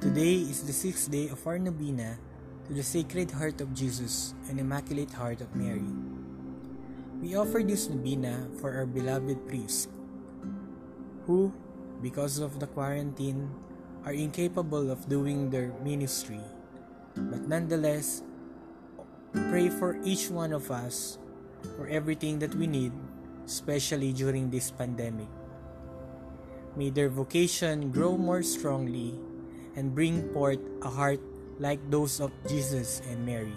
Today is the sixth day of our novena to the Sacred Heart of Jesus and Immaculate Heart of Mary. We offer this novena for our beloved priests, who, because of the quarantine, are incapable of doing their ministry, but nonetheless, pray for each one of us for everything that we need, especially during this pandemic. May their vocation grow more strongly and bring forth a heart like those of Jesus and Mary.